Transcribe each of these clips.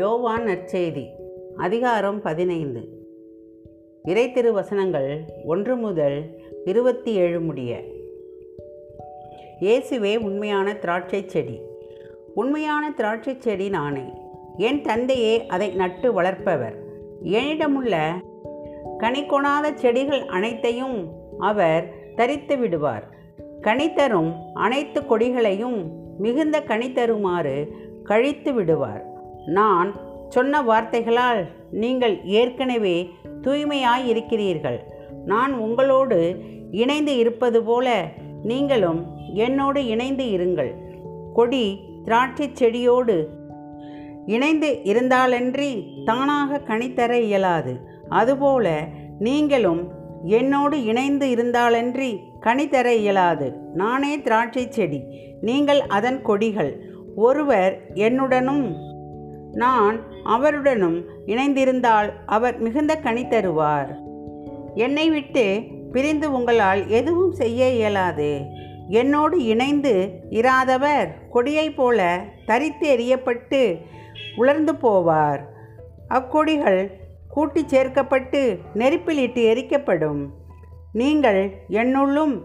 யோவான் நற்செய்தி அதிகாரம் பதினைந்து. இறை திருவசனங்கள் ஒன்று முதல் இருபத்தி ஏழு முடிய. இயேசுவே உண்மையான திராட்சைச் செடி. உண்மையான திராட்சைச் செடி நானே. என் தந்தையே அதை நட்டு வளர்ப்பவர். என்னிடமுள்ள கனி கொணாத செடிகள் அனைத்தையும் அவர் தரித்து விடுவார். கனித்தரும் அனைத்து கொடிகளையும் மிகுந்த கனித்தருமாறு கழித்து விடுவார். நான் சொன்ன வார்த்தைகளால் நீங்கள் ஏற்கனவே தூய்மையாய் இருக்கிறீர்கள் நான் உங்களோடு இணைந்து இருப்பது போல நீங்களும் என்னோடு இணைந்து இருங்கள். கொடி திராட்சை செடியோடு இணைந்து இருந்தாலன்றி தானாக கனித்தர இயலாது. அதுபோல நீங்களும் என்னோடு இணைந்து இருந்தாலன்றி கனித்தர இயலாது. நானே திராட்சை செடி நீங்கள் அதன் கொடிகள். ஒருவர் என்னுடனும் நான் அவருடனும் இணைந்திருந்தால் அவர் மிகுந்த கனி தருவார். என்னை விட்டு பிரிந்து உங்களால் எதுவும் செய்ய இயலாது. என்னோடு இணைந்து இராதவர் கொடியைப் போல தரித்து எறியப்பட்டு உலர்ந்து போவார். அக்கொடிகள் கூட்டி சேர்க்கப்பட்டு நெருப்பில் இட்டு எரிக்கப்படும். நீங்கள் என்னுள்ளும்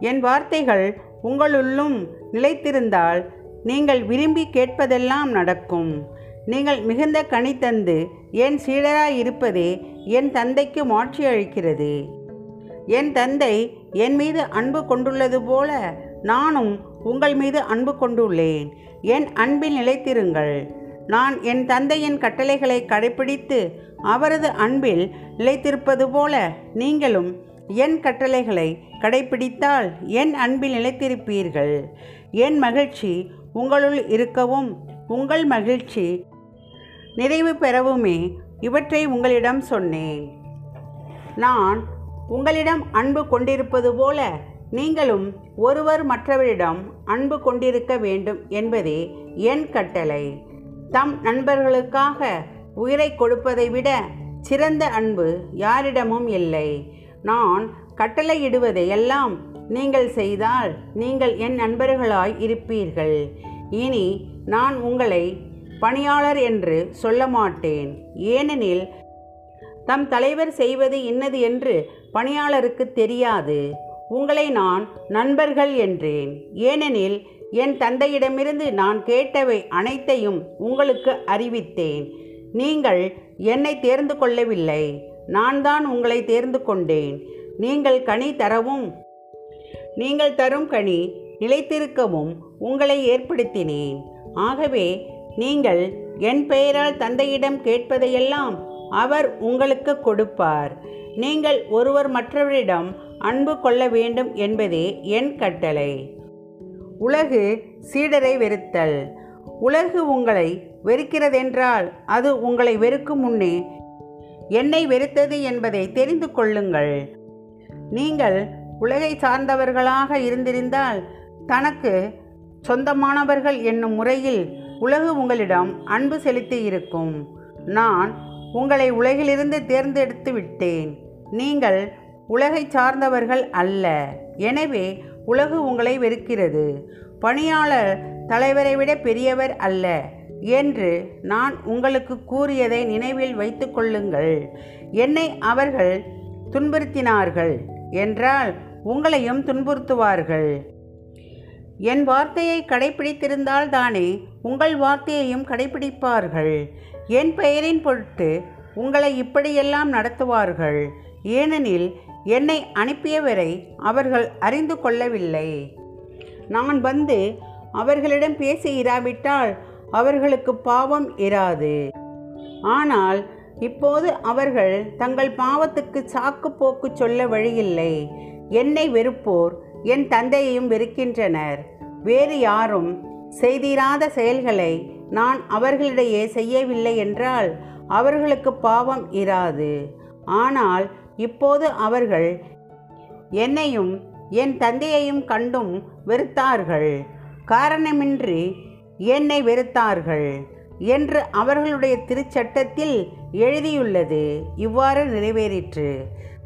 என் வார்த்தைகள் உங்களுள்ளும் நிலைத்திருந்தால் நீங்கள் விரும்பி கேட்பதெல்லாம் நடக்கும். நீங்கள் மிகுந்த கனி தந்து என் சீடராய் இருப்பதே என் தந்தைக்கு மாட்சி அளிக்கிறது. என் தந்தை என் மீது அன்பு கொண்டுள்ளது போல நானும் உங்கள் மீது அன்பு கொண்டுள்ளேன். என் அன்பில் நிலைத்திருங்கள். நான் என் தந்தையின் கட்டளைகளை கடைப்பிடித்து அவரது அன்பில் நிலைத்திருப்பது போல நீங்களும் என் கட்டளைகளை கடைப்பிடித்தால் என் அன்பில் நிலைத்திருப்பீர்கள். என் மகிழ்ச்சி உங்களுள் இருக்கவும். உங்கள் மகிழ்ச்சி நிறைவு பெறவுமே இவற்றை உங்களிடம் சொன்னேன். நான் உங்களிடம் அன்பு கொண்டிருப்பது போல நீங்களும் ஒருவர் மற்றவரிடம் அன்பு கொண்டிருக்க வேண்டும் என்பதே என் கட்டளை. தம் நண்பர்களுக்காக உயிரை கொடுப்பதை விட சிறந்த அன்பு யாரிடமும் இல்லை. நான் கட்டளையிடுவதை எல்லாம் நீங்கள் செய்தால் நீங்கள் என் நண்பர்களாய் இருப்பீர்கள். இனி நான் உங்களை பணியாளர் என்று சொல்ல மாட்டேன். ஏனெனில் தம் தலைவர் செய்வது இன்னது என்று பணியாளருக்கு தெரியாது. உங்களை நான் நண்பர்கள் என்றேன். ஏனெனில் என் தந்தையிடமிருந்து நான் கேட்டவை அனைத்தையும் உங்களுக்கு அறிவித்தேன். நீங்கள் என்னை தேர்ந்து கொள்ளவில்லை. நான் தான் உங்களை தேர்ந்து கொண்டேன். நீங்கள் கனி தரவும் நீங்கள் தரும் கனி நிலைத்திருக்கவும் உங்களை ஏற்படுத்தினேன். ஆகவே நீங்கள் என் பெயரால் தந்தையிடம் கேட்பதையெல்லாம் அவர் உங்களுக்கு கொடுப்பார். நீங்கள் ஒருவர் மற்றவரிடம் அன்பு கொள்ள வேண்டும் என்பதே என் கட்டளை. உலகு சீடரை வெறுத்தல். உலகு உங்களை வெறுக்கிறதென்றால் அது உங்களை வெறுக்கும் முன்னே என்னை வெறுத்தது என்பதை தெரிந்து கொள்ளுங்கள். நீங்கள் உலகை சார்ந்தவர்களாக இருந்திருந்தால் தனக்கு சொந்தமானவர்கள் என்னும் முறையில் உலகு உங்களிடம் அன்பு செலுத்தி இருக்கும் நான் உங்களை உலகிலிருந்து தேர்ந்தெடுத்து விட்டேன். நீங்கள் உலகை சார்ந்தவர்கள் அல்ல. எனவே உலகு உங்களை வெறுக்கிறது. பணியாளர் தலைவரை விட பெரியவர் அல்ல என்று நான் உங்களுக்கு கூறியதை நினைவில் வைத்து கொள்ளுங்கள். என்னை அவர்கள் துன்புறுத்தினார்கள் என்றால் உங்களையும் துன்புறுத்துவார்கள். என் வார்த்தையை கடைபிடித்திருந்தால் தானே உங்கள் வார்த்தையையும் கடைபிடிப்பார்கள் என் பெயரின் பொருட்டு உங்களை இப்படியெல்லாம் நடத்துவார்கள். ஏனெனில் என்னை அனுப்பியவரை அவர்கள் அறிந்து கொள்ளவில்லை. நான் வந்து அவர்களிடம் பேசி இராவிட்டால் அவர்களுக்கு பாவம் இராது. ஆனால் இப்போது அவர்கள் தங்கள் பாவத்துக்கு சாக்கு போக்கு சொல்ல வழியில்லை. என்னை வெறுப்போர் என் தந்தையையும் வெறுக்கின்றனர். வேறு யாரும் செய்திராத செயல்களை நான் அவர்களிடையே செய்யவில்லை என்றால் அவர்களுக்கு பாவம் இராது. ஆனால் இப்போது அவர்கள் என்னையும் என் தந்தையையும் கண்டும் வெறுத்தார்கள். காரணமின்றி என்னை வெறுத்தார்கள் என்று அவர்களுடைய திருச்சட்டத்தில் எழுதியுள்ளது. இவ்வாறு நிறைவேறிற்று.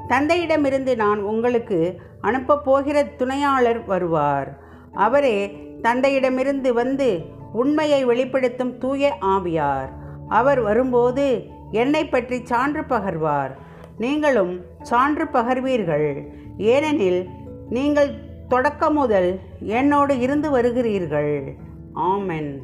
தந்தையிடமிருந்து நான் உங்களுக்கு அனுப்பப் போகிற துணையாளர் வருவார். அவரே தந்தையிடமிருந்து வந்து உண்மையை வெளிப்படுத்தும் தூய ஆவியார். அவர் வரும்போது என்னை பற்றி சான்று பகர்வார். நீங்களும் சான்று பகர்வீர்கள். ஏனெனில் நீங்கள் தொடக்கம் முதல் என்னோடு இருந்து வருகிறீர்கள். ஆமென்.